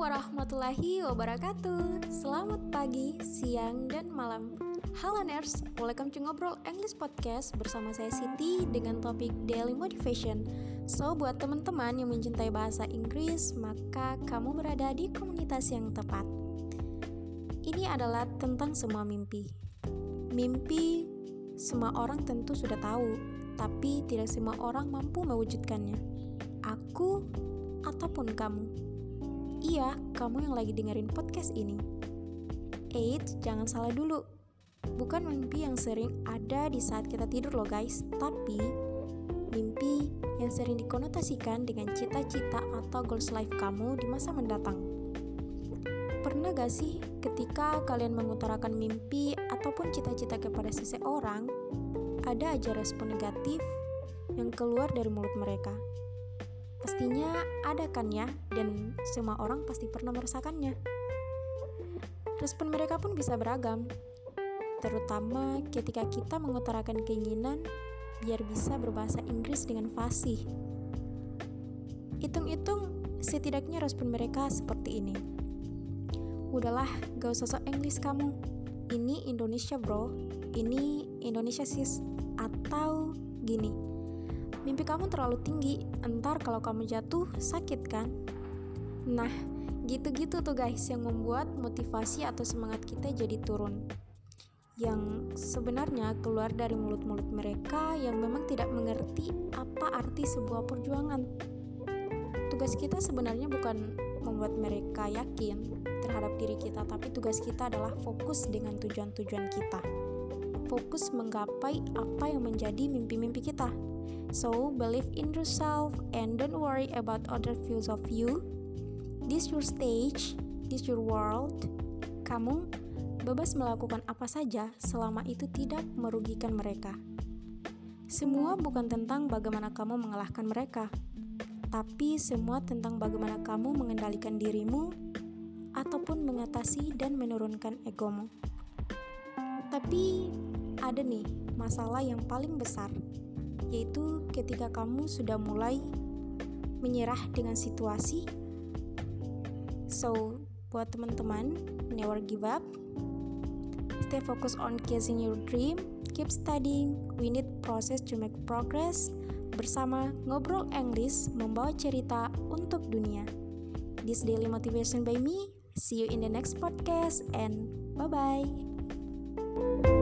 warahmatullahi wabarakatuh. Selamat pagi, siang, dan malam. Halo nerds, welcome to Ngobrol English Podcast bersama saya Siti dengan topik Daily Motivation. So, buat teman-teman yang mencintai bahasa Inggris, maka kamu berada di komunitas yang tepat. Ini adalah tentang semua mimpi. Mimpi semua orang tentu sudah tahu, tapi tidak semua orang mampu mewujudkannya. Aku ataupun kamu Iya, kamu yang lagi dengerin podcast ini. Eits, jangan salah dulu. Bukan mimpi yang sering ada di saat kita tidur loh guys, tapi mimpi yang sering dikonotasikan dengan cita-cita atau goals life kamu di masa mendatang. Pernah gak sih ketika kalian mengutarakan mimpi ataupun cita-cita kepada seseorang, ada aja respon negatif yang keluar dari mulut mereka? Pastinya ada kan ya, dan semua orang pasti pernah merasakannya. Respon mereka pun bisa beragam, terutama ketika kita mengutarakan keinginan biar bisa berbahasa Inggris dengan fasih. Hitung-hitung, setidaknya respon mereka seperti ini. Udahlah, gak usah sok Inggris kamu. Ini Indonesia bro, ini Indonesia sis, atau gini mimpi kamu terlalu tinggi, entar kalau kamu jatuh sakit kan? Nah, gitu-gitu tuh guys yang membuat motivasi atau semangat kita jadi turun. Yang sebenarnya keluar dari mulut-mulut mereka yang memang tidak mengerti apa arti sebuah perjuangan. Tugas kita sebenarnya bukan membuat mereka yakin terhadap diri kita, tapi tugas kita adalah fokus dengan tujuan-tujuan kita. Fokus menggapai apa yang menjadi mimpi-mimpi kita So, believe in yourself and don't worry about other views of you. This your stage, this your world. Kamu bebas melakukan apa saja selama itu tidak merugikan mereka. Semua bukan tentang bagaimana kamu mengalahkan mereka, tapi semua tentang bagaimana kamu mengendalikan dirimu ataupun mengatasi dan menurunkan egomu. Tapi ada nih masalah yang paling besar yaitu ketika kamu sudah mulai menyerah dengan situasi. So, buat teman-teman, never give up. Stay focused on chasing your dream. Keep studying. We need process to make progress. Bersama Ngobrol English membawa cerita untuk dunia. This daily motivation by me. See you in the next podcast and bye-bye.